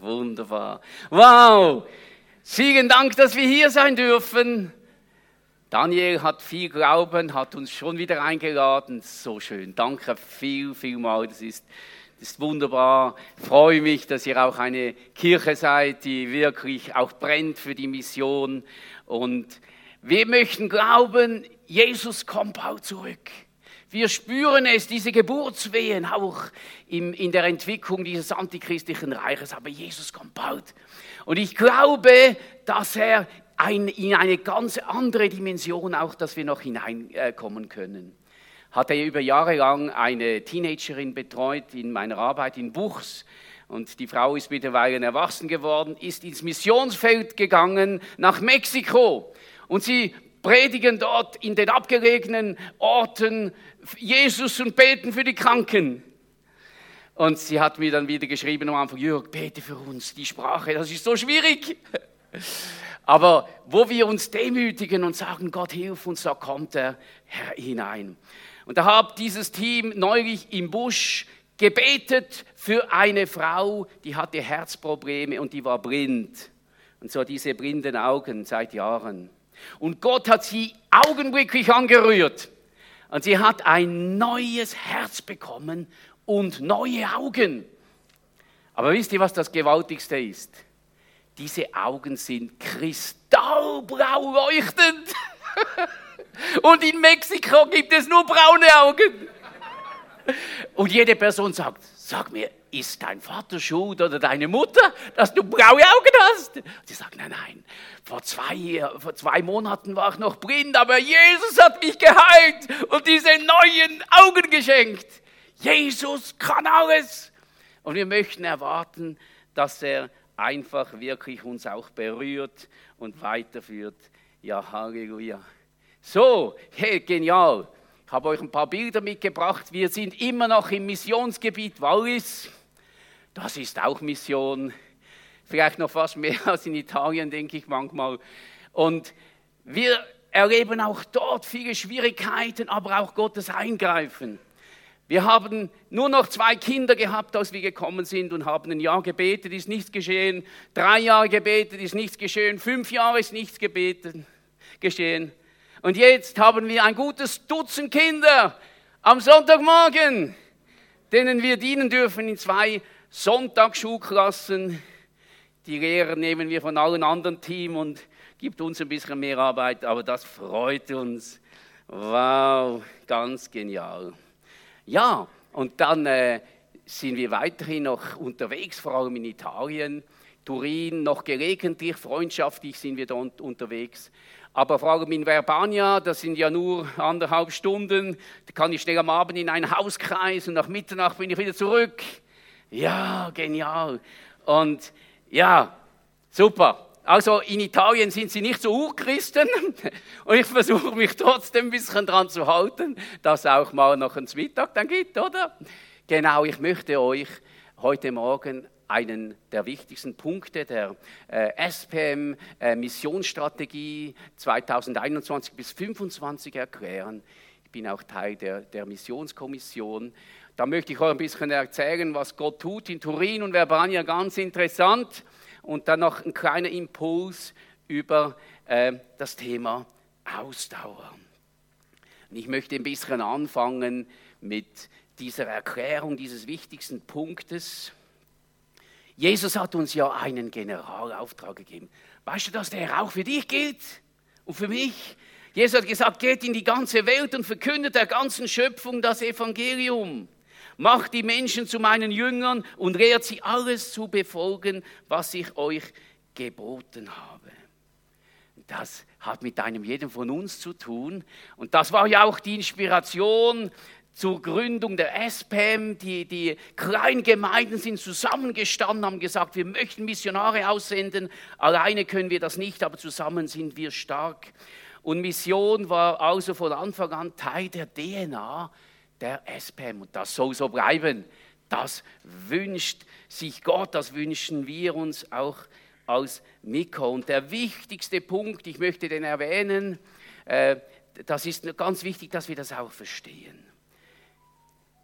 wunderbar. Wow! Vielen Dank, dass wir hier sein dürfen. Daniel hat viel Glauben, hat uns schon wieder eingeladen. So schön. Danke viel, viel mal. Das ist, das ist wunderbar. Ich freue mich, dass ihr auch eine Kirche seid, die wirklich auch brennt für die Mission. Und wir möchten glauben, Jesus kommt bald zurück. Wir spüren es, diese Geburtswehen auch in der Entwicklung dieses antichristlichen Reiches. Aber Jesus kommt bald. Und ich glaube, dass er ein, in eine ganz andere Dimension auch, dass wir noch hineinkommen können. Hatte über Jahre lang eine Teenagerin betreut in meiner Arbeit in Buchs. Und die Frau ist mittlerweile erwachsen geworden, ist ins Missionsfeld gegangen nach Mexiko. Und sie predigen dort in den abgelegenen Orten Jesus und beten für die Kranken. Und sie hat mir dann wieder geschrieben am Anfang, Jörg, bete für uns, die Sprache, das ist so schwierig. Aber wo wir uns demütigen und sagen, Gott hilf uns, da kommt er hinein. Und da hat dieses Team neulich im Busch gebetet für eine Frau, die hatte Herzprobleme und die war blind. Und so diese blinden Augen seit Jahren. Und Gott hat sie augenblicklich angerührt. Und sie hat ein neues Herz bekommen und neue Augen. Aber wisst ihr, was das Gewaltigste ist? Diese Augen sind kristallblau leuchtend. Und in Mexiko gibt es nur braune Augen. Und jede Person sagt, sag mir, ist dein Vater schuld oder deine Mutter, dass du blaue Augen hast? sie sagt, nein, nein, vor zwei, vor zwei Monaten war ich noch blind, aber Jesus hat mich geheilt und diese neuen Augen geschenkt. Jesus kann alles. Und wir möchten erwarten, dass er einfach wirklich uns auch berührt und weiterführt. Ja, Halleluja. So, hey, genial. Ich habe euch ein paar Bilder mitgebracht. Wir sind immer noch im Missionsgebiet Wallis. Das ist auch Mission. Vielleicht noch fast mehr als in Italien, denke ich manchmal. Und wir erleben auch dort viele Schwierigkeiten, aber auch Gottes Eingreifen. Wir haben nur noch zwei Kinder gehabt, als wir gekommen sind und haben ein Jahr gebetet, ist nichts geschehen. Drei Jahre gebetet, ist nichts geschehen. Fünf Jahre ist nichts gebeten, geschehen. Und jetzt haben wir ein gutes Dutzend Kinder am Sonntagmorgen, denen wir dienen dürfen in zwei Sonntagsschulklassen. Die Lehrer nehmen wir von allen anderen Teams und gibt uns ein bisschen mehr Arbeit, aber das freut uns. Wow, ganz genial. Ja, und dann äh, sind wir weiterhin noch unterwegs, vor allem in Italien. Turin, noch gelegentlich, freundschaftlich sind wir dort unterwegs. Aber vor allem in Verbania, das sind ja nur anderthalb Stunden, da kann ich schnell am Abend in einen Hauskreis und nach Mitternacht bin ich wieder zurück. Ja, genial. Und ja, super. Also in Italien sind sie nicht so Urchristen und ich versuche mich trotzdem ein bisschen daran zu halten, dass auch mal noch ein Mittag dann gibt, oder? Genau, ich möchte euch heute Morgen einen der wichtigsten Punkte der äh, SPM äh, Missionsstrategie 2021 bis 2025 erklären. Ich bin auch Teil der, der Missionskommission. Da möchte ich euch ein bisschen erzählen, was Gott tut in Turin und Verbania, ganz interessant und dann noch ein kleiner Impuls über äh, das Thema Ausdauer. Und ich möchte ein bisschen anfangen mit dieser Erklärung dieses wichtigsten Punktes. Jesus hat uns ja einen Generalauftrag gegeben. Weißt du, dass der auch für dich gilt und für mich? Jesus hat gesagt, geht in die ganze Welt und verkündet der ganzen Schöpfung das Evangelium macht die Menschen zu meinen Jüngern und lehrt sie alles zu befolgen, was ich euch geboten habe. Das hat mit einem jeden von uns zu tun. Und das war ja auch die Inspiration zur Gründung der SPM. Die, die Gemeinden sind zusammengestanden, haben gesagt, wir möchten Missionare aussenden. Alleine können wir das nicht, aber zusammen sind wir stark. Und Mission war also von Anfang an Teil der DNA der SPM. Und das soll so bleiben. Das wünscht sich Gott, das wünschen wir uns auch als Mikro. Und der wichtigste Punkt, ich möchte den erwähnen, äh, das ist ganz wichtig, dass wir das auch verstehen.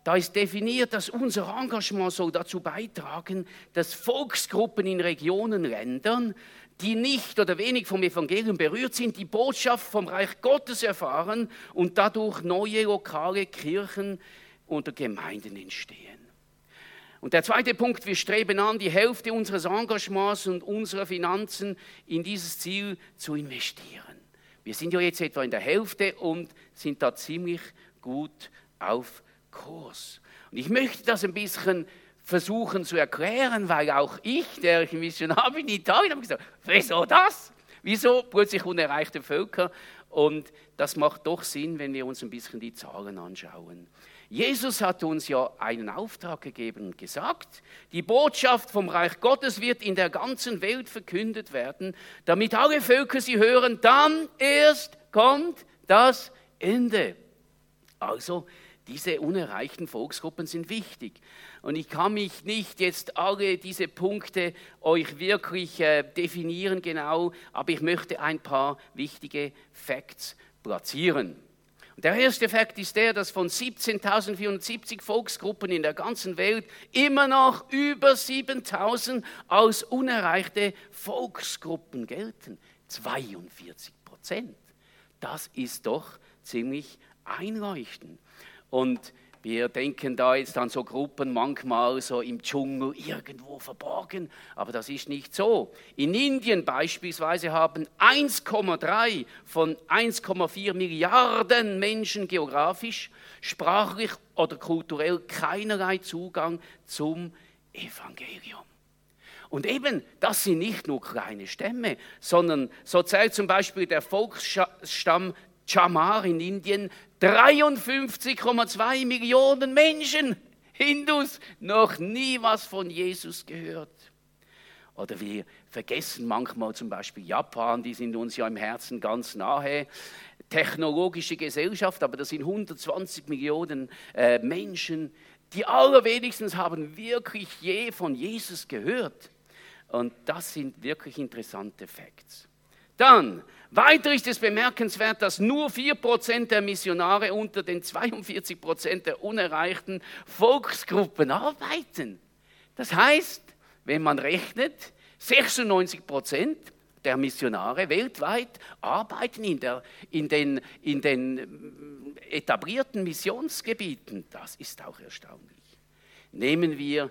da ist definiert, dass unser Engagement soll dazu beitragen, dass Volksgruppen in Regionen, Ländern, die nicht oder wenig vom Evangelium berührt sind, die Botschaft vom Reich Gottes erfahren und dadurch neue lokale Kirchen oder Gemeinden entstehen. Und der zweite Punkt, wir streben an, die Hälfte unseres Engagements und unserer Finanzen in dieses Ziel zu investieren. Wir sind ja jetzt etwa in der Hälfte und sind da ziemlich gut auf Kurs. Und ich möchte das ein bisschen versuchen zu erklären, weil auch ich, der ich Missionar bin in Italien, habe gesagt, wieso das? Wieso plötzlich unerreichte Völker? Und das macht doch Sinn, wenn wir uns ein bisschen die Zahlen anschauen. Jesus hat uns ja einen Auftrag gegeben und gesagt, die Botschaft vom Reich Gottes wird in der ganzen Welt verkündet werden, damit alle Völker sie hören, dann erst kommt das Ende. Also diese unerreichten Volksgruppen sind wichtig. Und ich kann mich nicht jetzt alle diese Punkte euch wirklich äh, definieren genau, aber ich möchte ein paar wichtige Facts platzieren. Und der erste Fakt ist der, dass von 17.470 Volksgruppen in der ganzen Welt immer noch über 7.000 als unerreichte Volksgruppen gelten. 42 Prozent. Das ist doch ziemlich einleuchtend. Und wir denken da jetzt an so Gruppen manchmal so im Dschungel irgendwo verborgen, aber das ist nicht so. In Indien beispielsweise haben 1,3 von 1,4 Milliarden Menschen geografisch, sprachlich oder kulturell keinerlei Zugang zum Evangelium. Und eben, das sind nicht nur kleine Stämme, sondern so zählt zum Beispiel der Volksstamm Chamar in Indien 53,2 Millionen Menschen, Hindus, noch nie was von Jesus gehört. Oder wir vergessen manchmal zum Beispiel Japan, die sind uns ja im Herzen ganz nahe. Technologische Gesellschaft, aber das sind 120 Millionen äh, Menschen. Die allerwenigstens haben wirklich je von Jesus gehört. Und das sind wirklich interessante Facts. Dann, weiter ist es bemerkenswert, dass nur 4% der Missionare unter den 42% der unerreichten Volksgruppen arbeiten. Das heißt, wenn man rechnet, 96% der Missionare weltweit arbeiten in, der, in, den, in den etablierten Missionsgebieten. Das ist auch erstaunlich. Nehmen wir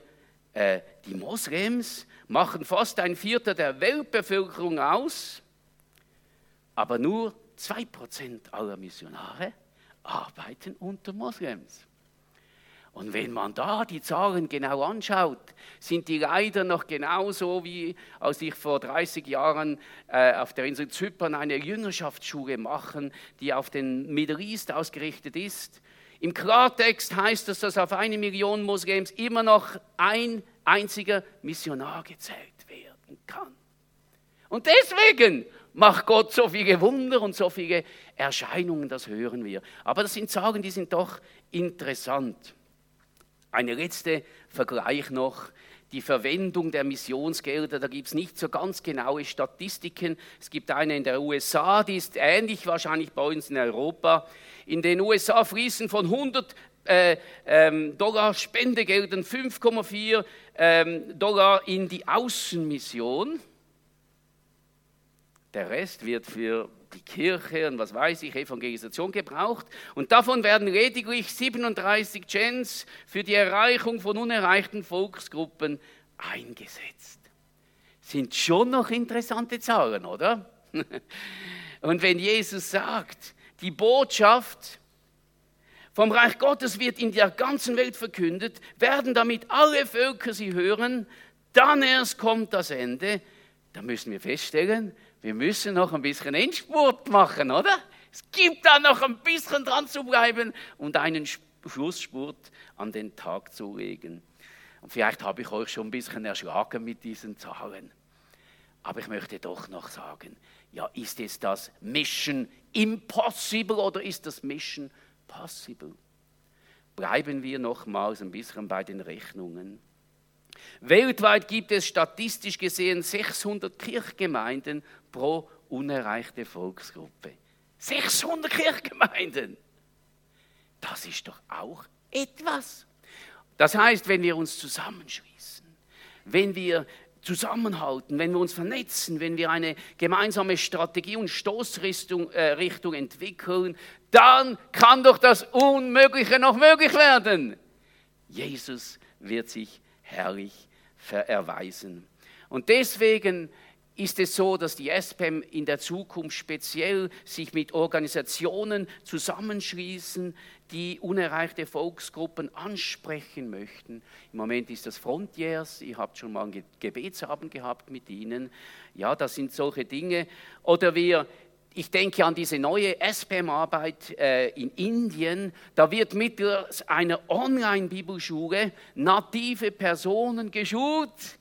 äh, die Moslems, machen fast ein Viertel der Weltbevölkerung aus aber nur 2% aller Missionare arbeiten unter Moslems. Und wenn man da die Zahlen genau anschaut, sind die leider noch genauso wie als ich vor 30 Jahren äh, auf der Insel Zypern eine Jüngerschaftsschule machen, die auf den Middle East ausgerichtet ist. Im Klartext heißt das, dass auf eine Million Moslems immer noch ein einziger Missionar gezählt werden kann. Und deswegen macht Gott so viele Wunder und so viele Erscheinungen, das hören wir. Aber das sind Sagen, die sind doch interessant. Eine letzte Vergleich noch. Die Verwendung der Missionsgelder, da gibt es nicht so ganz genaue Statistiken. Es gibt eine in der USA, die ist ähnlich wahrscheinlich bei uns in Europa. In den USA fließen von 100 äh, ähm, Dollar Spendegeldern 5,4 ähm, Dollar in die Außenmission. Der Rest wird für die Kirche und was weiß ich, Evangelisation gebraucht. Und davon werden lediglich 37 Gens für die Erreichung von unerreichten Volksgruppen eingesetzt. Sind schon noch interessante Zahlen, oder? Und wenn Jesus sagt, die Botschaft vom Reich Gottes wird in der ganzen Welt verkündet, werden damit alle Völker sie hören, dann erst kommt das Ende, dann müssen wir feststellen, wir müssen noch ein bisschen Endspurt machen, oder? Es gibt da noch ein bisschen dran zu bleiben und einen Schlussspurt an den Tag zu legen. Und vielleicht habe ich euch schon ein bisschen erschlagen mit diesen Zahlen. Aber ich möchte doch noch sagen, ja, ist es das Mission Impossible oder ist das Mission Possible? Bleiben wir nochmals ein bisschen bei den Rechnungen. Weltweit gibt es statistisch gesehen 600 Kirchgemeinden pro unerreichte Volksgruppe. 600 Kirchgemeinden. Das ist doch auch etwas. Das heißt, wenn wir uns zusammenschließen, wenn wir zusammenhalten, wenn wir uns vernetzen, wenn wir eine gemeinsame Strategie und Stoßrichtung äh, Richtung entwickeln, dann kann doch das Unmögliche noch möglich werden. Jesus wird sich herrlich erweisen. Und deswegen ist es so, dass die SPEM in der Zukunft speziell sich mit Organisationen zusammenschließen, die unerreichte Volksgruppen ansprechen möchten. Im Moment ist das Frontiers, ihr habt schon mal einen Gebetsabend gehabt mit ihnen. Ja, das sind solche Dinge. Oder wir ich denke an diese neue SPM-Arbeit äh, in Indien. Da wird mittels einer Online-Bibelschule native Personen geschult.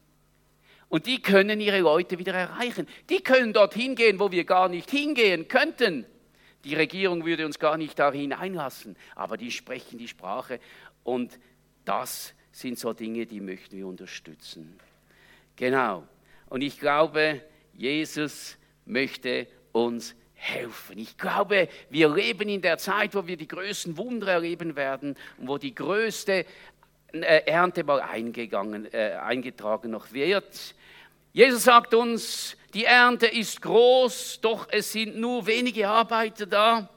Und die können ihre Leute wieder erreichen. Die können dorthin gehen, wo wir gar nicht hingehen könnten. Die Regierung würde uns gar nicht dahin einlassen, aber die sprechen die Sprache. Und das sind so Dinge, die möchten wir unterstützen. Genau. Und ich glaube, Jesus möchte uns helfen. Ich glaube, wir leben in der Zeit, wo wir die größten Wunder erleben werden und wo die größte äh, Ernte mal eingegangen, äh, eingetragen noch wird. Jesus sagt uns, die Ernte ist groß, doch es sind nur wenige Arbeiter da.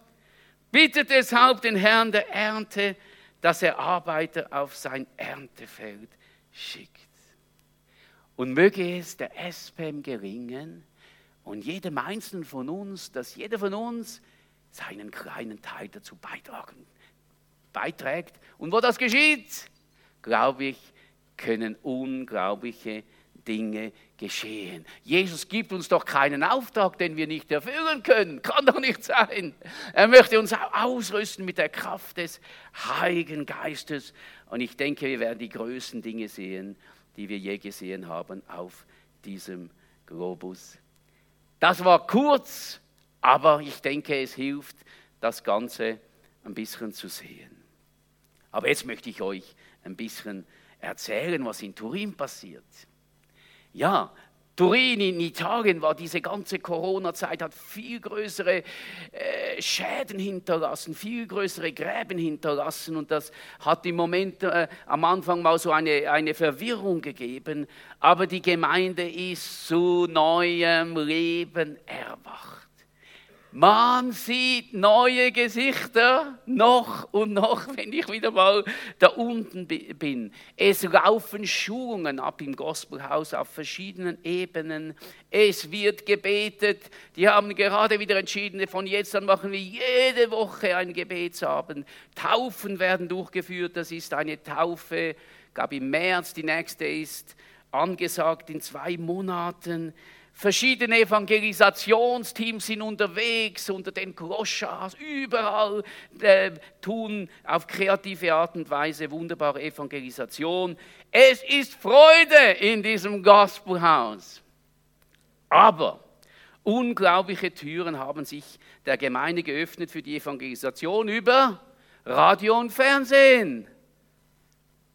Bittet deshalb den Herrn der Ernte, dass er Arbeiter auf sein Erntefeld schickt. Und möge es der SPM gelingen, und jedem Einzelnen von uns, dass jeder von uns seinen kleinen Teil dazu beiträgt. Und wo das geschieht, glaube ich, können unglaubliche Dinge geschehen. Jesus gibt uns doch keinen Auftrag, den wir nicht erfüllen können. Kann doch nicht sein. Er möchte uns ausrüsten mit der Kraft des Heiligen Geistes. Und ich denke, wir werden die größten Dinge sehen, die wir je gesehen haben auf diesem Globus. Das war kurz, aber ich denke, es hilft, das Ganze ein bisschen zu sehen. Aber jetzt möchte ich euch ein bisschen erzählen, was in Turin passiert. Ja, Turin in Italien war diese ganze Corona-Zeit, hat viel größere äh, Schäden hinterlassen, viel größere Gräben hinterlassen und das hat im Moment äh, am Anfang mal so eine, eine Verwirrung gegeben, aber die Gemeinde ist zu neuem Leben erwacht. Man sieht neue Gesichter noch und noch, wenn ich wieder mal da unten bin. Es laufen Schulungen ab im Gospelhaus auf verschiedenen Ebenen. Es wird gebetet. Die haben gerade wieder entschieden, von jetzt an machen wir jede Woche einen Gebetsabend. Taufen werden durchgeführt. Das ist eine Taufe, gab im März, die nächste ist angesagt in zwei Monaten. Verschiedene Evangelisationsteams sind unterwegs unter den Kloschars, überall äh, tun auf kreative Art und Weise wunderbare Evangelisation. Es ist Freude in diesem Gospelhaus. Aber unglaubliche Türen haben sich der Gemeinde geöffnet für die Evangelisation über Radio und Fernsehen.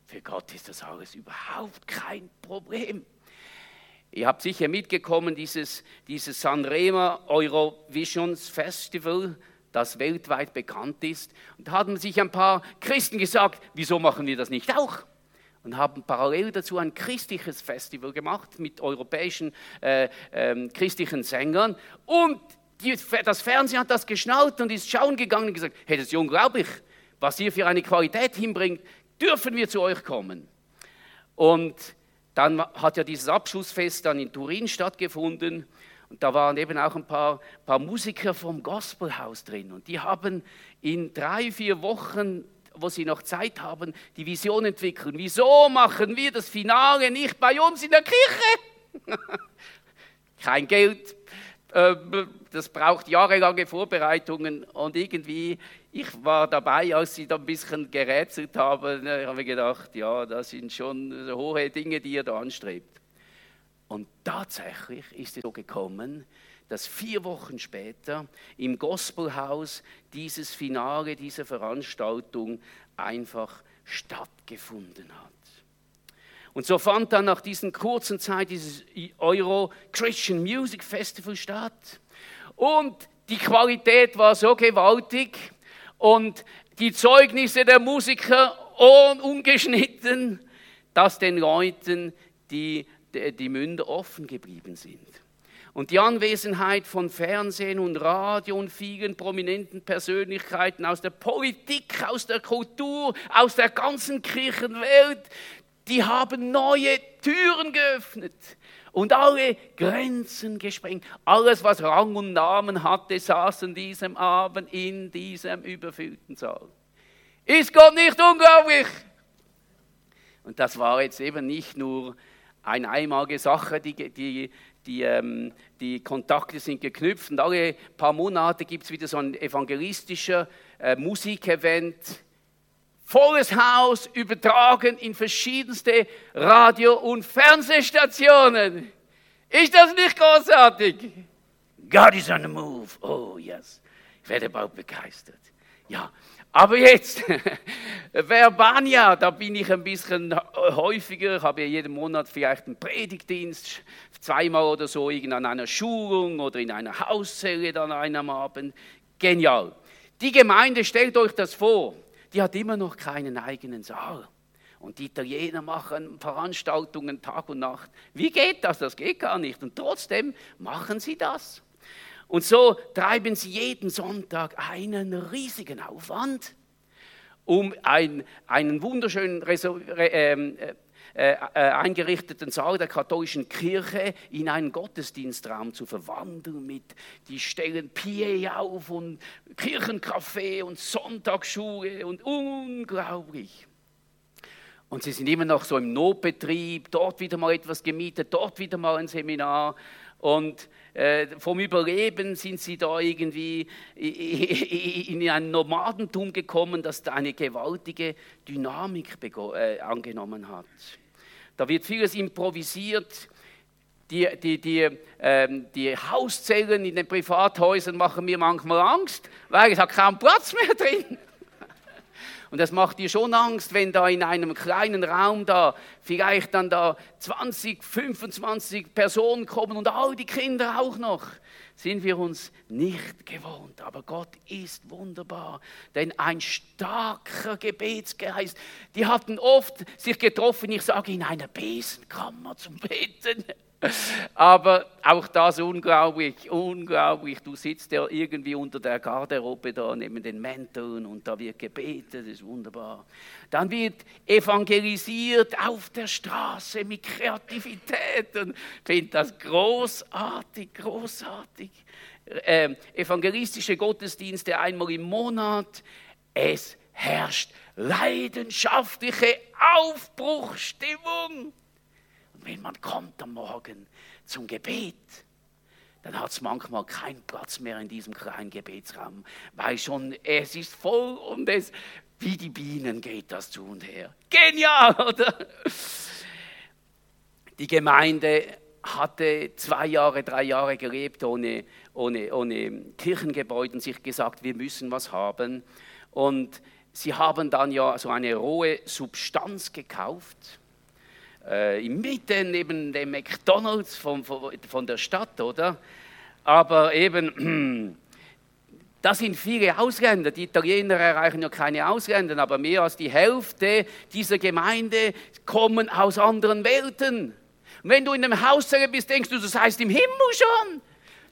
Für Gott ist das alles überhaupt kein Problem. Ihr habt sicher mitgekommen, dieses, dieses Sanremo Eurovisions Festival, das weltweit bekannt ist. Und da haben sich ein paar Christen gesagt, wieso machen wir das nicht auch? Und haben parallel dazu ein christliches Festival gemacht mit europäischen äh, äh, christlichen Sängern. Und die, das Fernsehen hat das geschnallt und ist schauen gegangen und gesagt, hey, das ist unglaublich, was ihr für eine Qualität hinbringt, dürfen wir zu euch kommen. Und dann hat ja dieses Abschlussfest dann in Turin stattgefunden und da waren eben auch ein paar, paar Musiker vom Gospelhaus drin und die haben in drei, vier Wochen wo sie noch Zeit haben, die Vision entwickeln. Wieso machen wir das Finale nicht bei uns in der Kirche? Kein Geld, ähm, das braucht jahrelange Vorbereitungen und irgendwie, ich war dabei, als sie da ein bisschen gerätselt haben, ich habe gedacht, ja, das sind schon hohe Dinge, die ihr da anstrebt. Und tatsächlich ist es so gekommen, dass vier Wochen später im Gospelhaus dieses Finale dieser Veranstaltung einfach stattgefunden hat. Und so fand dann nach diesen kurzen Zeit dieses Euro Christian Music Festival statt. Und die Qualität war so gewaltig und die Zeugnisse der Musiker ungeschnitten, dass den Leuten die, die, Münder offen geblieben sind. Und die Anwesenheit von Fernsehen und Radio und vielen prominenten Persönlichkeiten aus der Politik, aus der Kultur, aus der ganzen Kirchenwelt, die haben neue Türen geöffnet und alle Grenzen gesprengt. Alles, was Rang und Namen hatte, saß an diesem Abend in diesem überfüllten Saal. Ist Gott nicht unglaublich? Und das war jetzt eben nicht nur eine einmalige Sache, die, die, die, ähm, die Kontakte sind geknüpft und alle paar Monate gibt es wieder so ein evangelistischer äh, Musikevent. Volles Haus, übertragen in verschiedenste Radio- und Fernsehstationen. Ist das nicht großartig? God is on the move. Oh, yes. Ich werde bald begeistert. Ja, aber jetzt, Verbania, da bin ich ein bisschen häufiger, ich habe jeden Monat vielleicht einen Predigtdienst, zweimal oder so, an einer Schulung oder in einer Hauszelle dann einem Abend. Genial. Die Gemeinde, stellt euch das vor, die hat immer noch keinen eigenen Saal. Und die Italiener machen Veranstaltungen Tag und Nacht. Wie geht das? Das geht gar nicht. Und trotzdem machen sie das. Und so treiben sie jeden Sonntag einen riesigen Aufwand, um ein, einen wunderschönen ähm, äh, äh, eingerichteten Saal der katholischen Kirche in einen Gottesdienstraum zu verwandeln mit, die stellen PA auf und Kirchencafé und Sonntagsschule und unglaublich. Und sie sind immer noch so im Notbetrieb, dort wieder mal etwas gemietet, dort wieder mal ein Seminar. Und äh, vom Überleben sind sie da irgendwie in ein Nomadentum gekommen, das da eine gewaltige Dynamik äh, angenommen hat. Da wird vieles improvisiert. Die, die, die, ähm, die Hauszellen in den Privathäusern machen mir manchmal Angst, weil es hat kaum Platz mehr drin. Und das macht dir schon Angst, wenn da in einem kleinen Raum da vielleicht dann da 20, 25 Personen kommen und all die Kinder auch noch. Sind wir uns nicht gewohnt. Aber Gott ist wunderbar. Denn ein starker Gebetsgeist, die hatten oft sich getroffen, ich sage, in einer Besenkammer zum Beten. Aber auch das unglaublich, unglaublich. Du sitzt ja irgendwie unter der Garderobe da neben den Mänteln und da wird gebetet, das ist wunderbar. Dann wird evangelisiert auf der Straße mit Kreativität und ich finde das großartig, großartig. Ähm, evangelistische Gottesdienste einmal im Monat. Es herrscht leidenschaftliche Aufbruchstimmung. Und wenn man kommt am Morgen zum Gebet, dann hat es manchmal keinen Platz mehr in diesem kleinen Gebetsraum, weil schon es ist voll und es, wie die Bienen geht das zu und her. Genial, oder? Die Gemeinde hatte zwei Jahre, drei Jahre gelebt ohne, ohne, ohne Kirchengebäude und sich gesagt, wir müssen was haben. Und sie haben dann ja so eine rohe Substanz gekauft äh, mitten neben dem McDonalds von, von der Stadt, oder? Aber eben, da sind viele Ausländer. Die Italiener erreichen ja keine Ausländer, aber mehr als die Hälfte dieser Gemeinde kommen aus anderen Welten. Und wenn du in einem Haus bist, denkst du, das heißt im Himmel schon.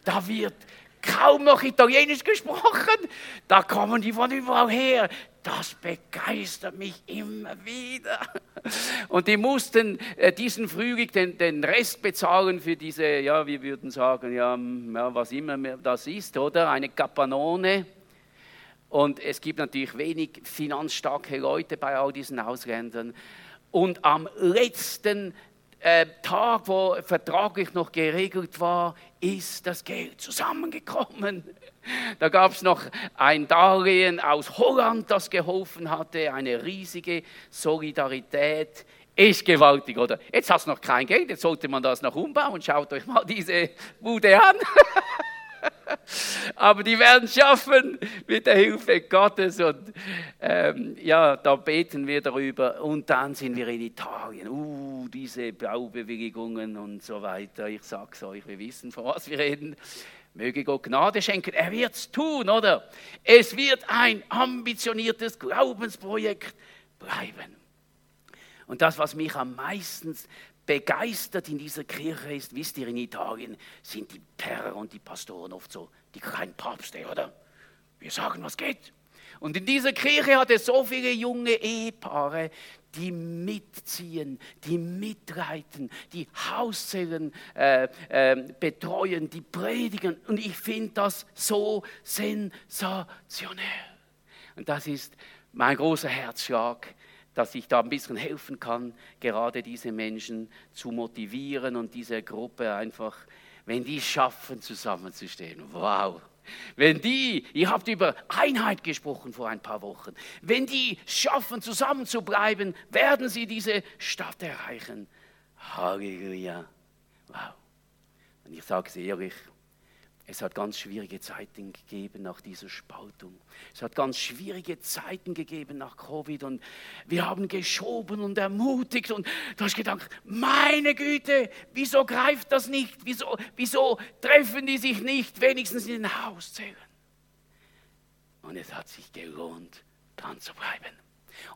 Da wird kaum noch Italienisch gesprochen. Da kommen die von überall her. Das begeistert mich immer wieder. Und die mussten äh, diesen Frühling den, den, Rest bezahlen für diese, ja, wir würden sagen, ja, ja, was immer das ist, oder? Eine Kapanone. Und es gibt natürlich wenig finanzstarke Leute bei all diesen Ausländern. Und am letzten äh, Tag, wo vertraglich noch geregelt war, ist das Geld zusammengekommen. Da gab es noch ein Darlehen aus Holland, das geholfen hatte, eine riesige Solidarität. Ist gewaltig, oder? Jetzt hast du noch kein Geld, jetzt sollte man das noch umbauen. Schaut euch mal diese Bude an. Aber die werden schaffen mit der Hilfe Gottes. Und ähm, ja, da beten wir darüber. Und dann sind wir in Italien. Uh, diese Baubewegungen und so weiter. Ich sag's euch, wir wissen, von was wir reden. Möge Gott Gnade schenken. Er wird es tun, oder? Es wird ein ambitioniertes Glaubensprojekt bleiben. Und das, was mich am meisten begeistert in dieser Kirche ist, wisst ihr, in Italien sind die Pfarrer und die Pastoren oft so die kleinen Papste, oder? Wir sagen, was geht. Und in dieser Kirche hat es so viele junge Ehepaare, die mitziehen, die mitreiten, die Hauszellen äh, äh, betreuen, die predigen. Und ich finde das so sensationell. Und das ist mein großer Herzschlag, dass ich da ein bisschen helfen kann, gerade diese Menschen zu motivieren und diese Gruppe einfach, wenn die schaffen, zusammenzustehen. Wow! Wenn die, ihr habt über Einheit gesprochen vor ein paar Wochen, wenn die schaffen, zusammenzubleiben, werden sie diese Stadt erreichen. Halleluja. Wow. Und ich sage es ehrlich, es hat ganz schwierige Zeiten gegeben nach dieser Spaltung. Es hat ganz schwierige Zeiten gegeben nach Covid und wir haben geschoben und ermutigt und du hast gedacht, meine Güte, wieso greift das nicht? Wieso, wieso treffen die sich nicht wenigstens in den Hauszellen? Und es hat sich gelohnt, dran zu bleiben.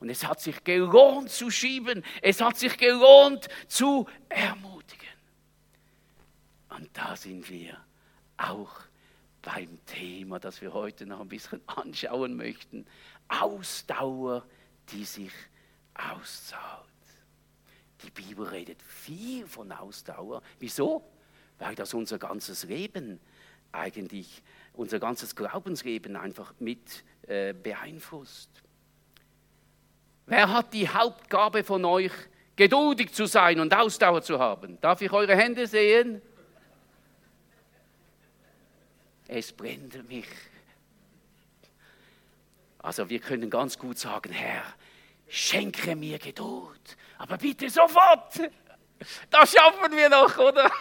Und es hat sich gelohnt zu schieben. Es hat sich gelohnt zu ermutigen. Und da sind wir auch beim Thema, das wir heute noch ein bisschen anschauen möchten. Ausdauer, die sich auszahlt. Die Bibel redet viel von Ausdauer. Wieso? Weil das unser ganzes Leben eigentlich, unser ganzes Glaubensleben einfach mit äh, beeinflusst. Wer hat die Hauptgabe von euch, geduldig zu sein und Ausdauer zu haben? Darf ich eure Hände sehen? Es brennt mich. Also wir können ganz gut sagen, Herr, schenke mir Geduld, aber bitte sofort. Das schaffen wir noch, oder?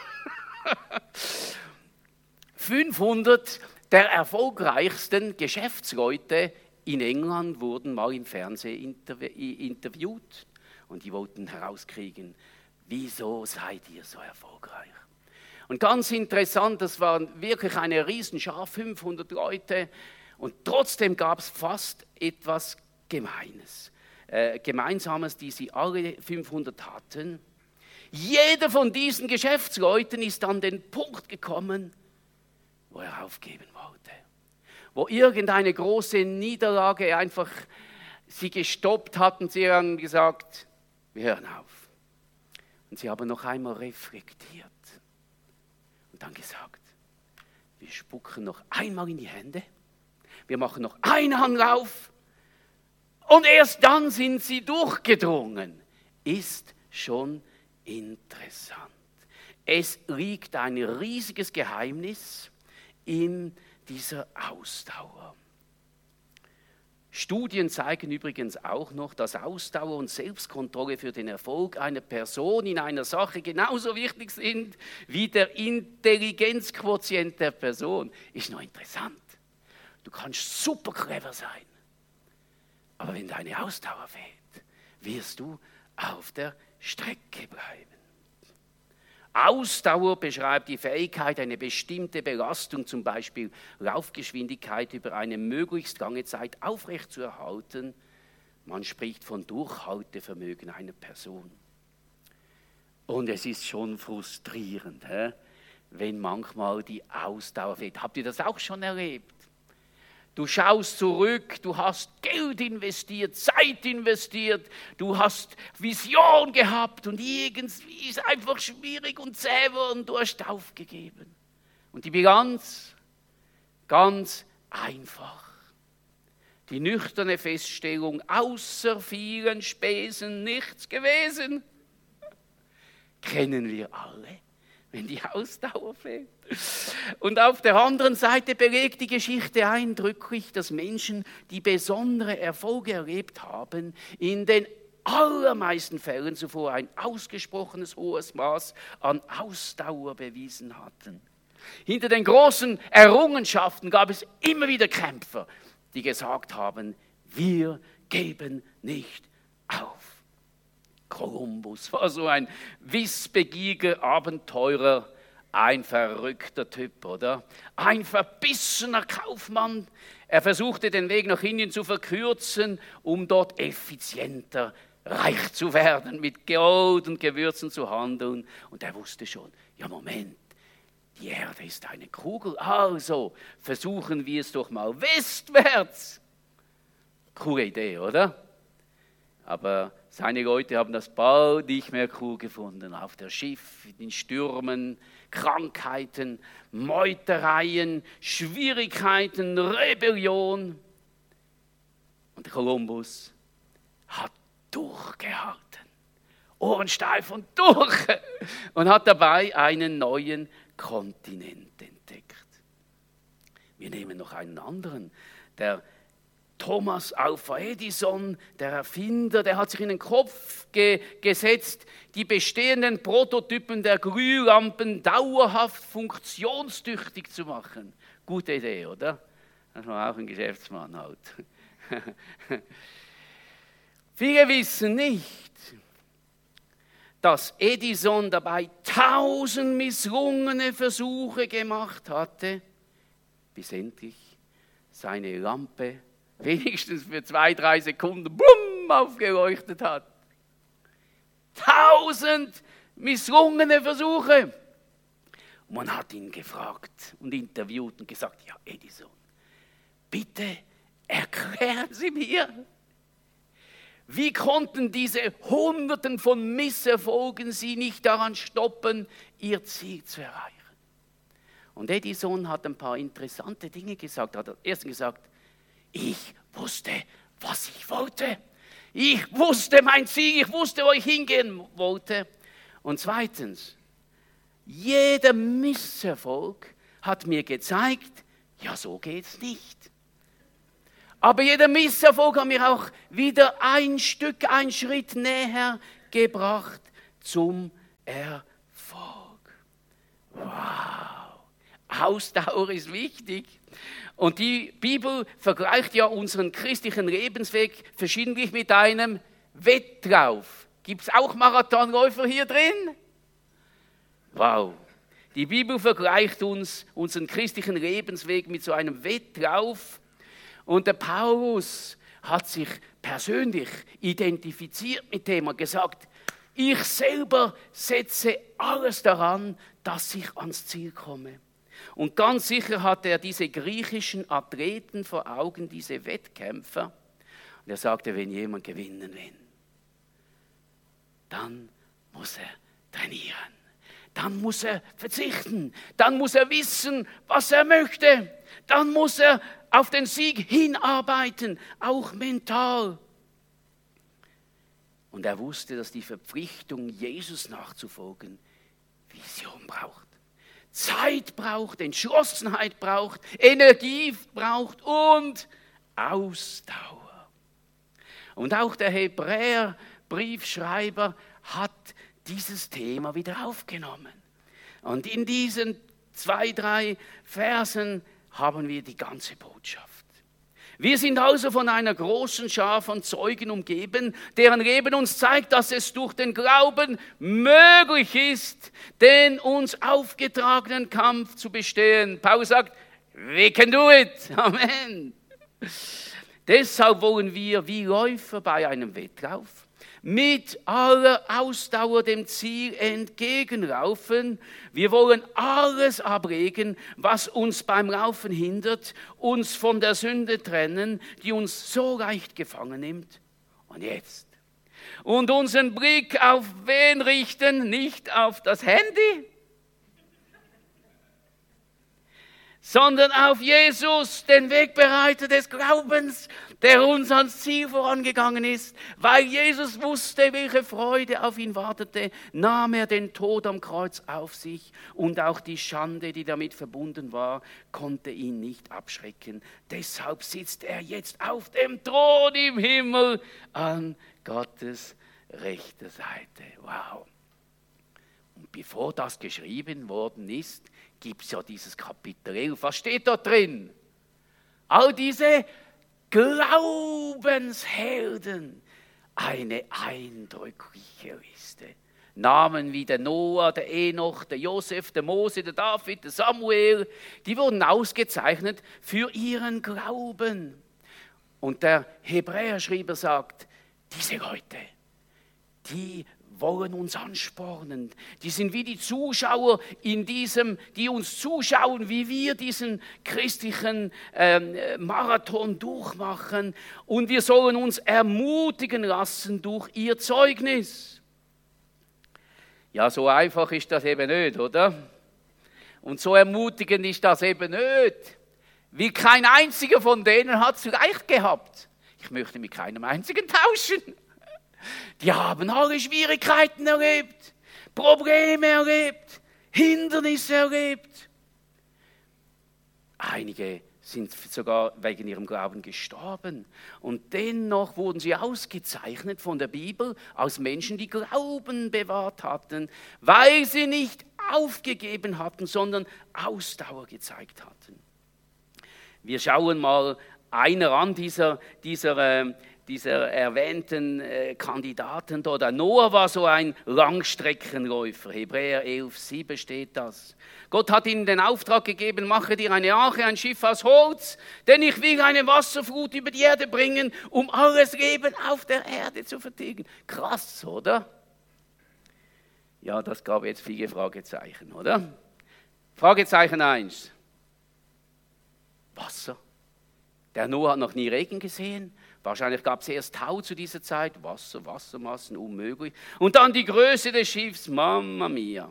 500 der erfolgreichsten Geschäftsleute in England wurden mal im Fernsehen interviewt und die wollten herauskriegen, wieso seid ihr so erfolgreich? Und ganz interessant, das war wirklich eine Riesenschar, 500 Leute. Und trotzdem gab es fast etwas Gemeines, äh, Gemeinsames, die sie alle 500 hatten. Jeder von diesen Geschäftsleuten ist an den Punkt gekommen, wo er aufgeben wollte. Wo irgendeine große Niederlage einfach sie gestoppt hat und sie haben gesagt, wir hören auf. Und sie haben noch einmal reflektiert dann gesagt, wir spucken noch einmal in die Hände, wir machen noch einen Anlauf und erst dann sind sie durchgedrungen. Ist schon interessant. Es liegt ein riesiges Geheimnis in dieser Ausdauer. Studien zeigen übrigens auch noch, dass Ausdauer und Selbstkontrolle für den Erfolg einer Person in einer Sache genauso wichtig sind wie der Intelligenzquotient der Person. Ist noch interessant. Du kannst super clever sein, aber wenn deine Ausdauer fehlt, wirst du auf der Strecke bleiben. Ausdauer beschreibt die Fähigkeit, eine bestimmte Belastung, zum Beispiel Laufgeschwindigkeit, über eine möglichst lange Zeit aufrechtzuerhalten. Man spricht von Durchhaltevermögen einer Person. Und es ist schon frustrierend, wenn manchmal die Ausdauer fehlt. Habt ihr das auch schon erlebt? Du schaust zurück, du hast Geld investiert, Zeit investiert, du hast Vision gehabt und irgendwie ist einfach schwierig und zäh und du hast aufgegeben. Und die Bilanz, ganz einfach. Die nüchterne Feststellung, außer vielen Spesen nichts gewesen. Kennen wir alle wenn die Ausdauer fehlt. Und auf der anderen Seite belegt die Geschichte eindrücklich, dass Menschen, die besondere Erfolge erlebt haben, in den allermeisten Fällen zuvor ein ausgesprochenes hohes Maß an Ausdauer bewiesen hatten. Hinter den großen Errungenschaften gab es immer wieder Kämpfer, die gesagt haben, wir geben nicht auf. Kolumbus war so ein wissbegieriger Abenteurer Ein verrückter Typ, oder? Ein verbissener Kaufmann. Er versuchte den Weg nach Indien zu verkürzen, um dort effizienter reich zu werden, mit Gold und Gewürzen zu handeln. Und er wusste schon, ja Moment, die Erde ist eine Kugel, also versuchen wir es doch mal westwärts. Coole Idee, oder? Aber seine Leute haben das bald nicht mehr cool gefunden. Auf der Schiff, in Stürmen, Krankheiten, Meutereien, Schwierigkeiten, Rebellion. Und Kolumbus hat durchgehalten. Ohren steif und durch. Und hat dabei einen neuen Kontinent entdeckt. Wir nehmen noch einen anderen, der Thomas Alpha Edison, der Erfinder, der hat sich in den Kopf ge gesetzt, die bestehenden Prototypen der Glühlampen dauerhaft funktionstüchtig zu machen. Gute Idee, oder? Das war auch ein Geschäftsmann halt. Viele wissen nicht, dass Edison dabei tausend misslungene Versuche gemacht hatte, bis endlich seine Lampe wenigstens für zwei, drei Sekunden bumm, aufgeleuchtet hat. Tausend misslungene Versuche. Man hat ihn gefragt und interviewt und gesagt, ja Edison, bitte erklären Sie mir, wie konnten diese Hunderten von Misserfolgen Sie nicht daran stoppen, Ihr Ziel zu erreichen? Und Edison hat ein paar interessante Dinge gesagt. Er hat erst gesagt, ich wusste, was ich wollte. Ich wusste mein Ziel, ich wusste, wo ich hingehen wollte. Und zweitens, jeder Misserfolg hat mir gezeigt, ja, so geht's nicht. Aber jeder Misserfolg hat mir auch wieder ein Stück, ein Schritt näher gebracht zum Erfolg. Wow. Ausdauer ist wichtig. Und die Bibel vergleicht ja unseren christlichen Lebensweg verschiedentlich mit einem Wettlauf. Gibt es auch Marathonläufer hier drin? Wow. Die Bibel vergleicht uns unseren christlichen Lebensweg mit so einem Wettlauf. Und der Paulus hat sich persönlich identifiziert mit dem und gesagt, ich selber setze alles daran, dass ich ans Ziel komme. Und ganz sicher hat er diese griechischen Athleten vor Augen, diese Wettkämpfer. Und er sagte, wenn jemand gewinnen will, dann muss er trainieren. Dann muss er verzichten. Dann muss er wissen, was er möchte. Dann muss er auf den Sieg hinarbeiten, auch mental. Und er wusste, dass die Verpflichtung, Jesus nachzufolgen, Vision braucht. Zeit braucht, Entschlossenheit braucht, Energie braucht und Ausdauer. Und auch der Hebräer-Briefschreiber hat dieses Thema wieder aufgenommen. Und in diesen zwei, drei Versen haben wir die ganze Botschaft. Wir sind also von einer großen Schar von Zeugen umgeben, deren Leben uns zeigt, dass es durch den Glauben möglich ist, den uns aufgetragenen Kampf zu bestehen. Paulus sagt, we can do it. Amen. Deshalb wollen wir wie Läufer bei einem Wettlauf mit aller Ausdauer dem Ziel entgegenlaufen. Wir wollen alles ablegen, was uns beim Laufen hindert, uns von der Sünde trennen, die uns so leicht gefangen nimmt. Und jetzt. Und unseren Blick auf wen richten? Nicht auf das Handy, sondern auf Jesus, den Wegbereiter des Glaubens, der uns ans Ziel vorangegangen ist. Weil Jesus wusste, welche Freude auf ihn wartete, nahm er den Tod am Kreuz auf sich und auch die Schande, die damit verbunden war, konnte ihn nicht abschrecken. Deshalb sitzt er jetzt auf dem Thron im Himmel an Gottes rechter Seite. Wow. Und bevor das geschrieben worden ist, gibt es ja dieses Kapitel 11. Was steht da drin? All diese Glaubenshelden. Eine eindrückliche Liste. Namen wie der Noah, der Enoch, der Josef, der Mose, der David, der Samuel, die wurden ausgezeichnet für ihren Glauben. Und der Hebräerschreiber sagt, diese Leute, die wollen uns anspornen. Die sind wie die Zuschauer in diesem, die uns zuschauen, wie wir diesen christlichen ähm, Marathon durchmachen. Und wir sollen uns ermutigen lassen durch ihr Zeugnis. Ja, so einfach ist das eben nicht, oder? Und so ermutigend ist das eben nicht. Wie kein einziger von denen hat es leicht gehabt. Ich möchte mit keinem einzigen tauschen. Die haben alle Schwierigkeiten erlebt, Probleme erlebt, Hindernisse erlebt. Einige sind sogar wegen ihrem Glauben gestorben. Und dennoch wurden sie ausgezeichnet von der Bibel als Menschen, die Glauben bewahrt hatten, weil sie nicht aufgegeben hatten, sondern Ausdauer gezeigt hatten. Wir schauen mal einer an dieser, dieser äh, dieser erwähnten äh, Kandidaten dort. Noah war so ein Langstreckenläufer. Hebräer 11, 7 steht das. Gott hat ihnen den Auftrag gegeben, mache dir eine Arche, ein Schiff aus Holz, denn ich will eine Wasserflut über die Erde bringen, um alles Leben auf der Erde zu vertilgen. Krass, oder? Ja, das gab jetzt viele Fragezeichen, oder? Fragezeichen 1. Wasser. Der Noah hat noch nie Regen gesehen. Wahrscheinlich gab es erst Tau zu dieser Zeit, Wasser, Wassermassen, unmöglich. Und dann die Größe des Schiffs, Mamma mia.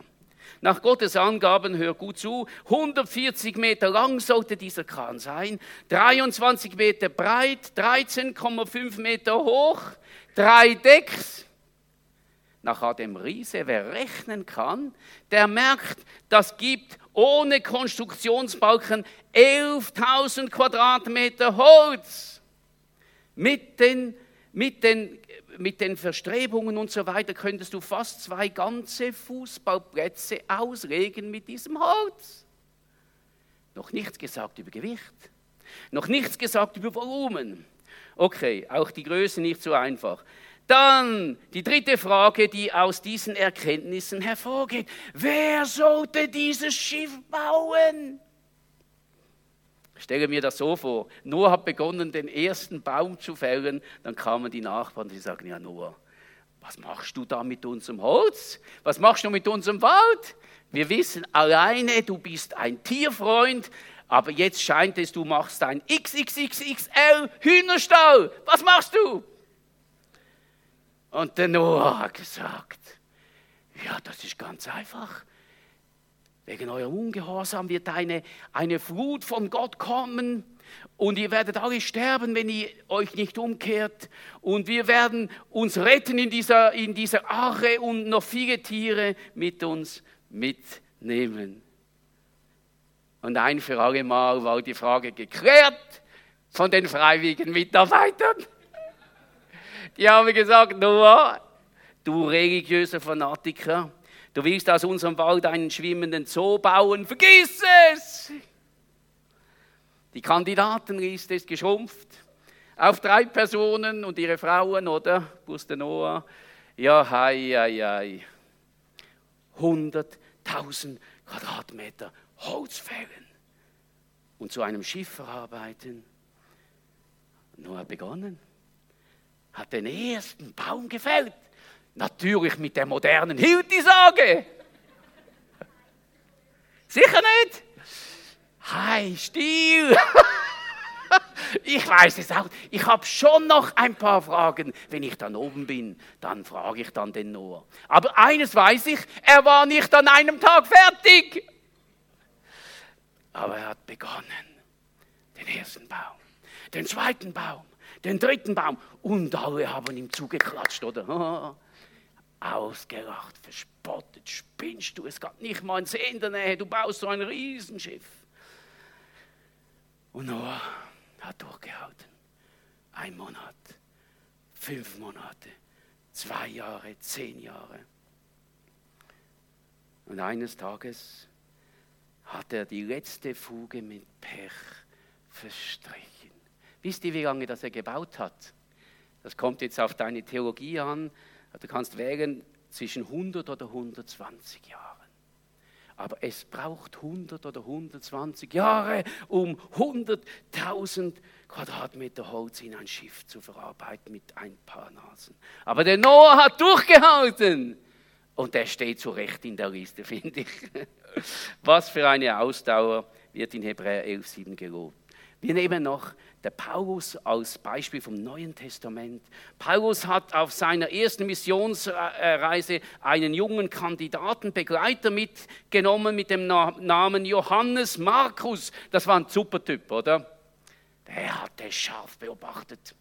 Nach Gottes Angaben, hör gut zu, 140 Meter lang sollte dieser Kran sein, 23 Meter breit, 13,5 Meter hoch, drei Decks. Nach dem Riese, wer rechnen kann, der merkt, das gibt ohne Konstruktionsbalken 11.000 Quadratmeter Holz mit den, mit den, mit den Verstrebungen und so weiter könntest du fast zwei ganze Fußballplätze auslegen mit diesem Holz. Noch nichts gesagt über Gewicht, noch nichts gesagt über Volumen. Okay, auch die Größe nicht so einfach. Dann die dritte Frage, die aus diesen Erkenntnissen hervorgeht. Wer sollte dieses Schiff bauen? Stelle mir das so vor. Noah hat begonnen, den ersten Baum zu fällen. Dann kamen die Nachbarn, die sagen, ja Noah, was machst du da mit unserem Holz? Was machst du mit unserem Wald? Wir wissen alleine, du bist ein Tierfreund, aber jetzt scheint es, du machst ein XXXXL Hühnerstall. Was machst du? Und der Noah hat gesagt, ja, das ist ganz einfach. Wegen eurem Ungehorsam wird eine, eine Flut von Gott kommen und ihr werdet alle sterben, wenn ihr euch nicht umkehrt. Und wir werden uns retten in dieser, in dieser Arche und noch viele Tiere mit uns mitnehmen. Und ein für alle Mal war die Frage geklärt von den freiwilligen Mitarbeitern. Die haben gesagt, Noah, du religiöser Fanatiker, Du willst aus unserem Wald einen schwimmenden Zoo bauen. Vergiss es! Die Kandidatenliste ist geschrumpft auf drei Personen und ihre Frauen, oder? Buster Noah. Ja, hei, hei, hei. 100.000 Quadratmeter Holz fällen und zu einem Schiff verarbeiten. Noah begonnen, hat den ersten Baum gefällt. Natürlich mit der modernen Hilti-Sage. Sicher nicht? Hi, Stil. Ich weiß es auch. Ich habe schon noch ein paar Fragen. Wenn ich dann oben bin, dann frage ich dann den Noah. Aber eines weiß ich, er war nicht an einem Tag fertig. Aber er hat begonnen. Den ersten Baum, den zweiten Baum, den dritten Baum. Und alle haben ihm zugeklatscht, oder? ausgelacht, verspottet, spinnst du, es geht nicht mal ins in der Nähe, du baust so ein Riesenschiff. Und Noah hat durchgehalten. Ein Monat, fünf Monate, zwei Jahre, zehn Jahre. Und eines Tages hat er die letzte Fuge mit Pech verstrichen. Wisst ihr, wie lange das er gebaut hat? Das kommt jetzt auf deine Theologie an, Du kannst wägen zwischen 100 oder 120 Jahren. Aber es braucht 100 oder 120 Jahre, um 100.000 Quadratmeter Holz in ein Schiff zu verarbeiten mit ein paar Nasen. Aber der Noah hat durchgehalten. Und der steht so recht in der Liste, finde ich. Was für eine Ausdauer wird in Hebräer 11,7 gelobt. Wir nehmen noch der Paulus als Beispiel vom Neuen Testament. Paulus hat auf seiner ersten Missionsreise einen jungen Kandidaten, Begleiter mitgenommen mit dem Namen Johannes Markus. Das war ein super Typ, oder? Der hat es scharf beobachtet.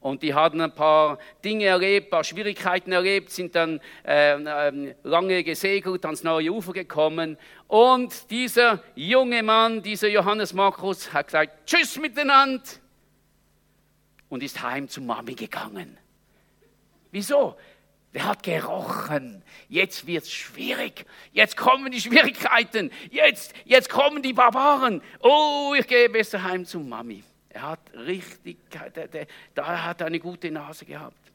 Und die hatten ein paar Dinge erlebt, ein paar Schwierigkeiten erlebt, sind dann äh, lange gesegelt, ans neue Ufer gekommen. Und dieser junge Mann, dieser Johannes Markus, hat gesagt, tschüss miteinander und ist heim zu Mami gegangen. Wieso? Der hat gerochen. Jetzt wird es schwierig. Jetzt kommen die Schwierigkeiten. Jetzt, jetzt kommen die Barbaren. Oh, ich gehe besser heim zu Mami. Er hat richtig, da hat er eine gute Nase gehabt.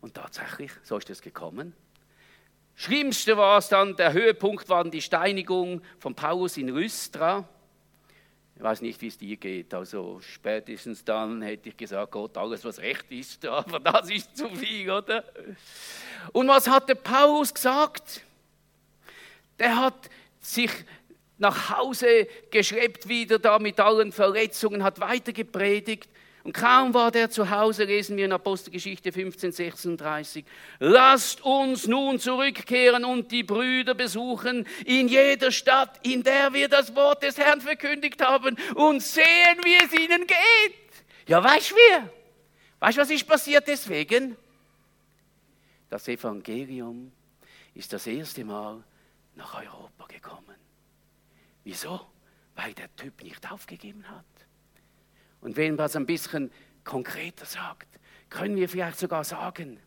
Und tatsächlich, so ist es gekommen. Schlimmste war es dann, der Höhepunkt war die Steinigung von Paulus in Lystra. Ich weiß nicht, wie es dir geht. Also spätestens dann hätte ich gesagt, Gott, alles was recht ist, aber das ist zu viel, oder? Und was hat der Paulus gesagt? Der hat sich nach Hause geschleppt wieder da mit allen Verletzungen, hat weiter gepredigt. Und kaum war der zu Hause, lesen wir in Apostelgeschichte 15, 36, lasst uns nun zurückkehren und die Brüder besuchen in jeder Stadt, in der wir das Wort des Herrn verkündigt haben und sehen, wie es ihnen geht. Ja, weißt du? Weißt was ist passiert deswegen? Das Evangelium ist das erste Mal nach Europa gekommen. Wieso? Weil der Typ nicht aufgegeben hat. Und wenn man es ein bisschen konkreter sagt, können wir vielleicht sogar sagen,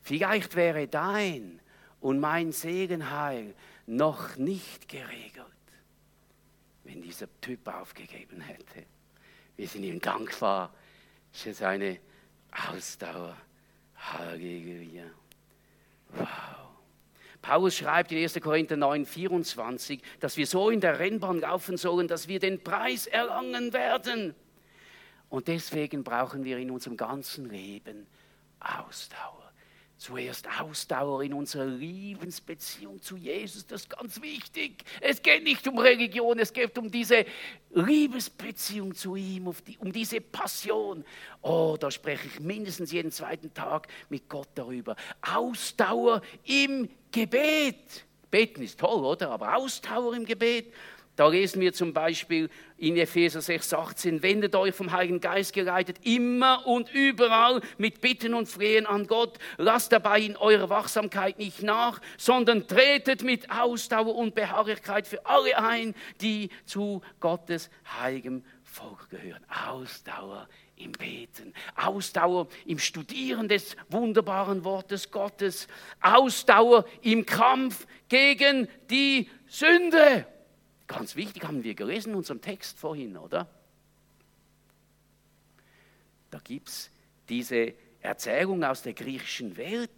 vielleicht wäre dein und mein Segenheil noch nicht geregelt, wenn dieser Typ aufgegeben hätte. Wir sind ihm dankbar für seine Ausdauer. Halleluja. Wow. Paulus schreibt in 1. Korinther 9, 24, dass wir so in der Rennbahn laufen sollen, dass wir den Preis erlangen werden. Und deswegen brauchen wir in unserem ganzen Leben Ausdauer. Zuerst Ausdauer in unserer Liebensbeziehung zu Jesus, das ist ganz wichtig. Es geht nicht um Religion, es geht um diese Liebesbeziehung zu ihm, um diese Passion. Oh, da spreche ich mindestens jeden zweiten Tag mit Gott darüber. Ausdauer im Gebet. Beten ist toll, oder? Aber Ausdauer im Gebet. Da lesen wir zum Beispiel in Epheser 6, 18, wendet euch vom Heiligen Geist geleitet, immer und überall mit Bitten und Flehen an Gott. Lasst dabei in eurer Wachsamkeit nicht nach, sondern tretet mit Ausdauer und Beharrlichkeit für alle ein, die zu Gottes heiligem Volk gehören. Ausdauer im Beten, Ausdauer im Studieren des wunderbaren Wortes Gottes, Ausdauer im Kampf gegen die Sünde. Ganz wichtig, haben wir gelesen in unserem Text vorhin, oder? Da gibt es diese Erzählung aus der griechischen Welt,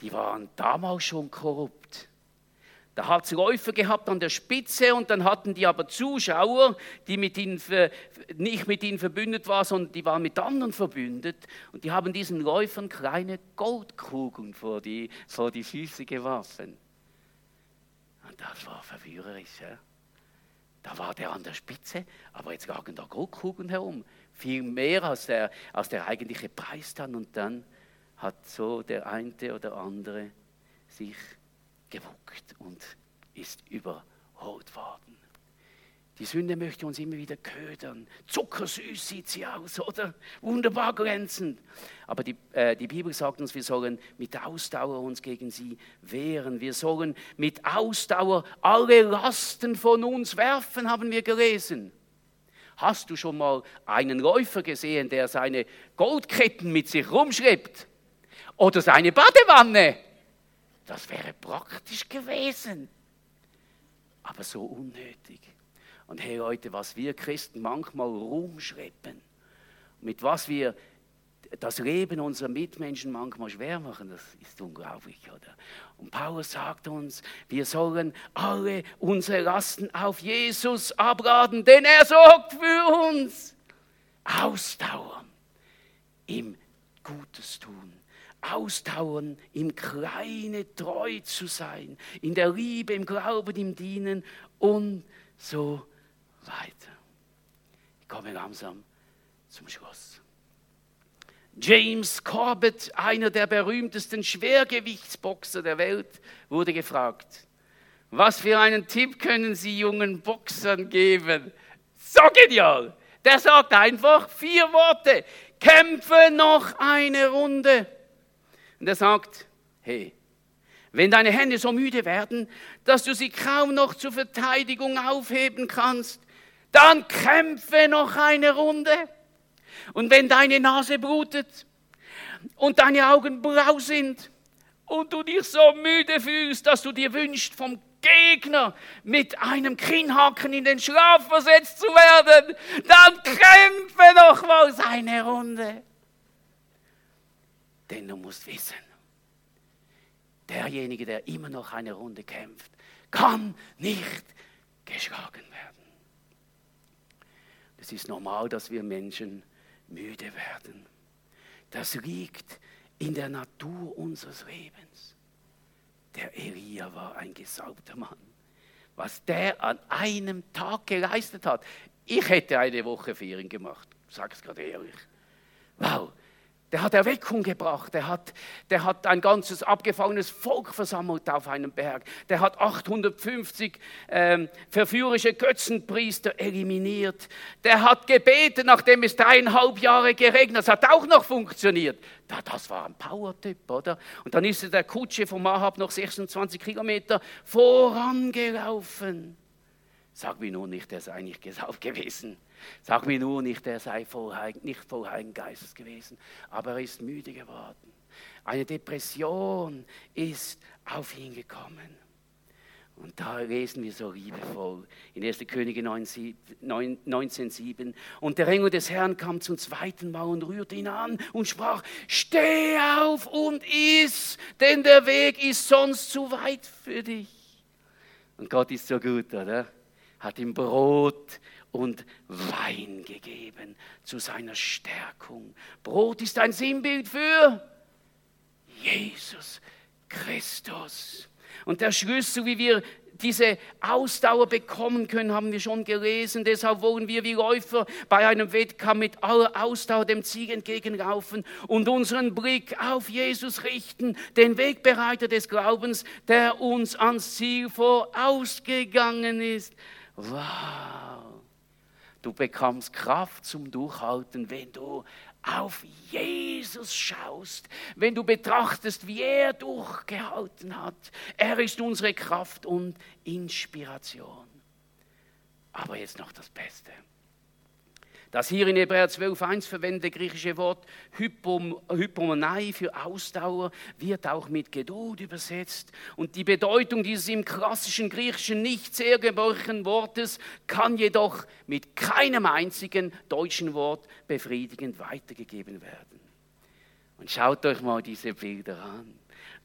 die waren damals schon korrupt. Da hat es Läufer gehabt an der Spitze und dann hatten die aber Zuschauer, die mit ihnen, nicht mit ihnen verbündet waren, sondern die waren mit anderen verbündet. Und die haben diesen Läufern kleine Goldkugeln vor die, vor die Füße geworfen. Und das war verführerisch. Ja? Da war der an der Spitze, aber jetzt lagen da Goldkugeln herum. Viel mehr als der, als der eigentliche Preis dann. Und dann hat so der eine oder andere sich gewuckt und ist überholt worden. Die Sünde möchte uns immer wieder ködern. Zuckersüß sieht sie aus, oder? Wunderbar glänzend. Aber die, äh, die Bibel sagt uns, wir sollen mit Ausdauer uns gegen sie wehren. Wir sollen mit Ausdauer alle Lasten von uns werfen, haben wir gelesen. Hast du schon mal einen Läufer gesehen, der seine Goldketten mit sich rumschleppt? Oder seine Badewanne? Das wäre praktisch gewesen. Aber so unnötig. Und hey Leute, was wir Christen manchmal rumschleppen, mit was wir das Leben unserer Mitmenschen manchmal schwer machen. Das ist unglaublich, oder? Und Paulus sagt uns, wir sollen alle unsere Lasten auf Jesus abladen, denn er sorgt für uns. Ausdauern im Gutes tun. Ausdauern, im Kleine treu zu sein, in der Liebe, im Glauben, im Dienen und so weiter. Ich komme langsam zum Schluss. James Corbett, einer der berühmtesten Schwergewichtsboxer der Welt, wurde gefragt, was für einen Tipp können Sie jungen Boxern geben? So genial! Der sagt einfach vier Worte. Kämpfe noch eine Runde. Und er sagt, hey, wenn deine Hände so müde werden, dass du sie kaum noch zur Verteidigung aufheben kannst, dann kämpfe noch eine Runde. Und wenn deine Nase blutet und deine Augen blau sind und du dich so müde fühlst, dass du dir wünschst, vom Gegner mit einem Kinnhaken in den Schlaf versetzt zu werden, dann kämpfe noch mal seine Runde. Denn du musst wissen, derjenige, der immer noch eine Runde kämpft, kann nicht geschlagen werden. Es ist normal, dass wir Menschen müde werden. Das liegt in der Natur unseres Lebens. Der Elia war ein gesaubter Mann. Was der an einem Tag geleistet hat, ich hätte eine Woche Ferien gemacht, sage es gerade ehrlich. Wow, der hat Erweckung gebracht, der hat, der hat ein ganzes abgefallenes Volk versammelt auf einem Berg, der hat 850 ähm, verführerische Götzenpriester eliminiert, der hat gebetet, nachdem es dreieinhalb Jahre geregnet hat, hat auch noch funktioniert. Das war ein Power-Typ, oder? Und dann ist der Kutsche vom Ahab noch 26 Kilometer vorangelaufen. Sag mir nur nicht, der sei nicht gesauft gewesen. Sag mir nur nicht, er sei voll, nicht voll Heiligen Geistes gewesen, aber er ist müde geworden. Eine Depression ist auf ihn gekommen. Und da lesen wir so liebevoll in 1. Könige 19,7. Und der Engel des Herrn kam zum zweiten Mal und rührte ihn an und sprach: Steh auf und iss, denn der Weg ist sonst zu weit für dich. Und Gott ist so gut, oder? Hat ihm Brot und Wein gegeben zu seiner Stärkung. Brot ist ein Sinnbild für Jesus Christus. Und der Schlüssel, wie wir diese Ausdauer bekommen können, haben wir schon gelesen. Deshalb wollen wir wie Läufer bei einem Wettkampf mit aller Ausdauer dem Ziel entgegenlaufen und unseren Blick auf Jesus richten, den Wegbereiter des Glaubens, der uns ans Ziel vorausgegangen ist. Wow. Du bekommst Kraft zum Durchhalten, wenn du auf Jesus schaust, wenn du betrachtest, wie er durchgehalten hat. Er ist unsere Kraft und Inspiration. Aber jetzt noch das Beste. Das hier in Hebräer 12.1 verwendete griechische Wort Hypom, Hypomonei für Ausdauer wird auch mit Geduld übersetzt. Und die Bedeutung dieses im klassischen Griechischen nicht sehr gebrochenen Wortes kann jedoch mit keinem einzigen deutschen Wort befriedigend weitergegeben werden. Und schaut euch mal diese Bilder an.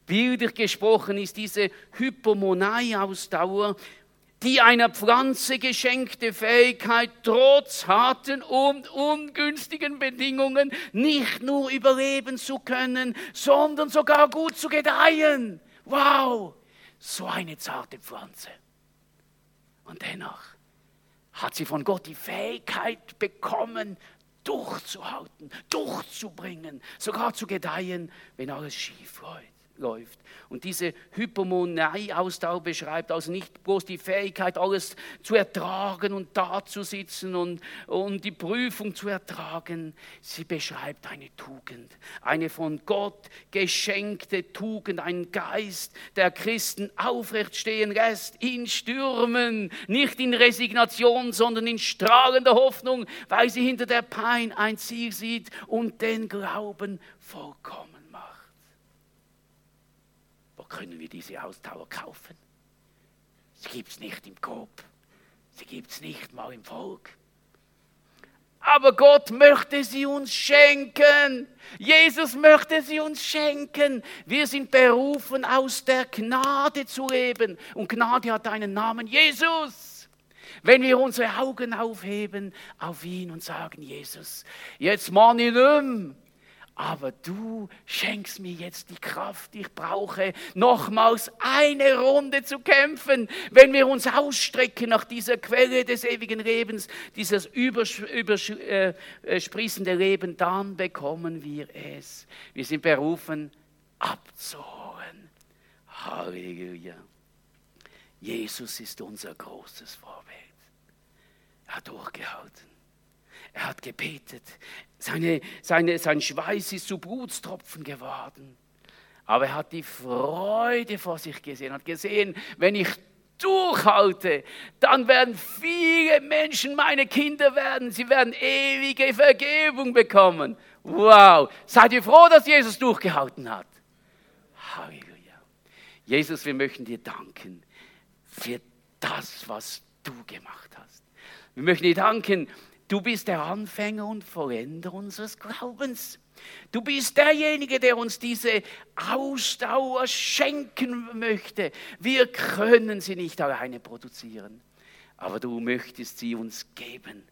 Bildlich gesprochen ist diese Hypomonei-Ausdauer die einer Pflanze geschenkte Fähigkeit, trotz harten und ungünstigen Bedingungen nicht nur überleben zu können, sondern sogar gut zu gedeihen. Wow, so eine zarte Pflanze. Und dennoch hat sie von Gott die Fähigkeit bekommen, durchzuhalten, durchzubringen, sogar zu gedeihen, wenn alles schief läuft läuft. Und diese Hypomonei-Ausdauer beschreibt also nicht bloß die Fähigkeit, alles zu ertragen und dazusitzen und, und die Prüfung zu ertragen. Sie beschreibt eine Tugend, eine von Gott geschenkte Tugend, ein Geist, der Christen aufrecht stehen lässt in Stürmen, nicht in Resignation, sondern in strahlender Hoffnung, weil sie hinter der Pein ein Ziel sieht und den Glauben vollkommen können wir diese Ausdauer kaufen. Sie gibt es nicht im Coop. Sie gibt es nicht mal im Volk. aber Gott möchte sie uns schenken. Jesus möchte sie uns schenken. Wir sind berufen, aus der Gnade zu leben. Und Gnade hat einen Namen, Jesus. Wenn wir unsere Augen aufheben auf ihn und sagen, Jesus, jetzt mach nicht aber du schenkst mir jetzt die Kraft, die ich brauche, nochmals eine Runde zu kämpfen, wenn wir uns ausstrecken nach dieser Quelle des ewigen Lebens, dieses übersprießende äh, äh, Leben, dann bekommen wir es. Wir sind berufen, abzuholen. Halleluja. Jesus ist unser großes Vorbild. Er hat durchgehalten. Er hat gebetet. Seine, seine, sein Schweiß ist zu Blutstropfen geworden. Aber er hat die Freude vor sich gesehen, hat gesehen, wenn ich durchhalte, dann werden viele Menschen meine Kinder werden. Sie werden ewige Vergebung bekommen. Wow. Seid ihr froh, dass Jesus durchgehalten hat? Halleluja. Jesus, wir möchten dir danken für das, was du gemacht hast. Wir möchten dir danken Du bist der Anfänger und Vollender unseres Glaubens. Du bist derjenige, der uns diese Ausdauer schenken möchte. Wir können sie nicht alleine produzieren, aber du möchtest sie uns geben.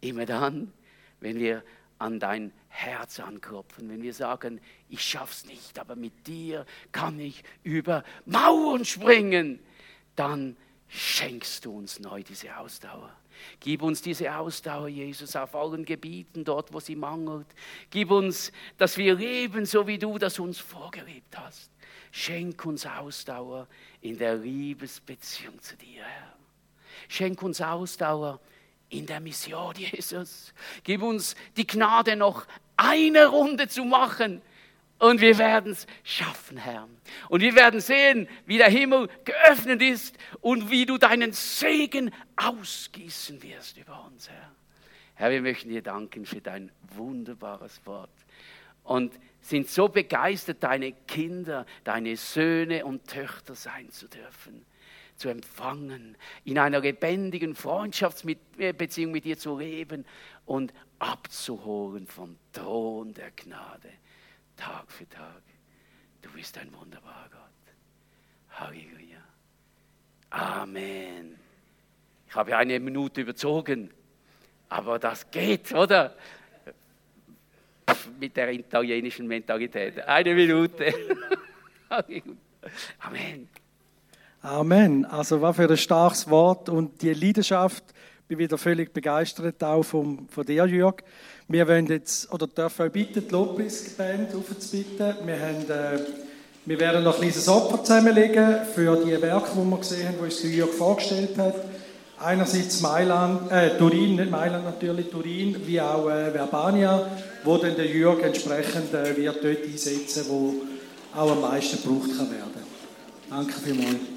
Immer dann, wenn wir an dein Herz anklopfen, wenn wir sagen, ich schaff's nicht, aber mit dir kann ich über Mauern springen, dann schenkst du uns neu diese Ausdauer. Gib uns diese Ausdauer, Jesus, auf allen Gebieten, dort, wo sie mangelt. Gib uns, dass wir leben, so wie du das uns vorgelebt hast. Schenk uns Ausdauer in der Liebesbeziehung zu dir, Herr. Schenk uns Ausdauer in der Mission, Jesus. Gib uns die Gnade, noch eine Runde zu machen und wir werden es schaffen, Herr. Und wir werden sehen, wie der Himmel geöffnet ist und wie du deinen Segen ausgießen wirst über uns, Herr. Herr, wir möchten dir danken für dein wunderbares Wort. Und sind so begeistert, deine Kinder, deine Söhne und Töchter sein zu dürfen, zu empfangen, in einer lebendigen Freundschaftsbeziehung mit dir zu leben und abzuholen vom Thron der Gnade. Tag für Tag. Du bist ein wunderbarer Gott. Halleluja. Amen. Ich habe eine Minute überzogen, aber das geht, oder? Mit der italienischen Mentalität. Eine Minute. Amen. Amen. Also was für ein starkes Wort und die Leidenschaft. Ich bin wieder völlig begeistert auch vom, von dir, Jörg. Wir wollen jetzt, oder dürfen euch bitten, die Lobpreisband aufzubitten. Wir, haben, äh, wir werden noch ein kleines Opfer zusammenlegen für die Werke, die wir gesehen haben, die uns Jörg vorgestellt hat. Einerseits Mailand, äh, Turin, nicht Mailand natürlich, Turin, wie auch äh, Verbania, wo dann der Jörg entsprechend äh, wird dort einsetzen, wo auch am meisten gebraucht kann werden. Danke vielmals.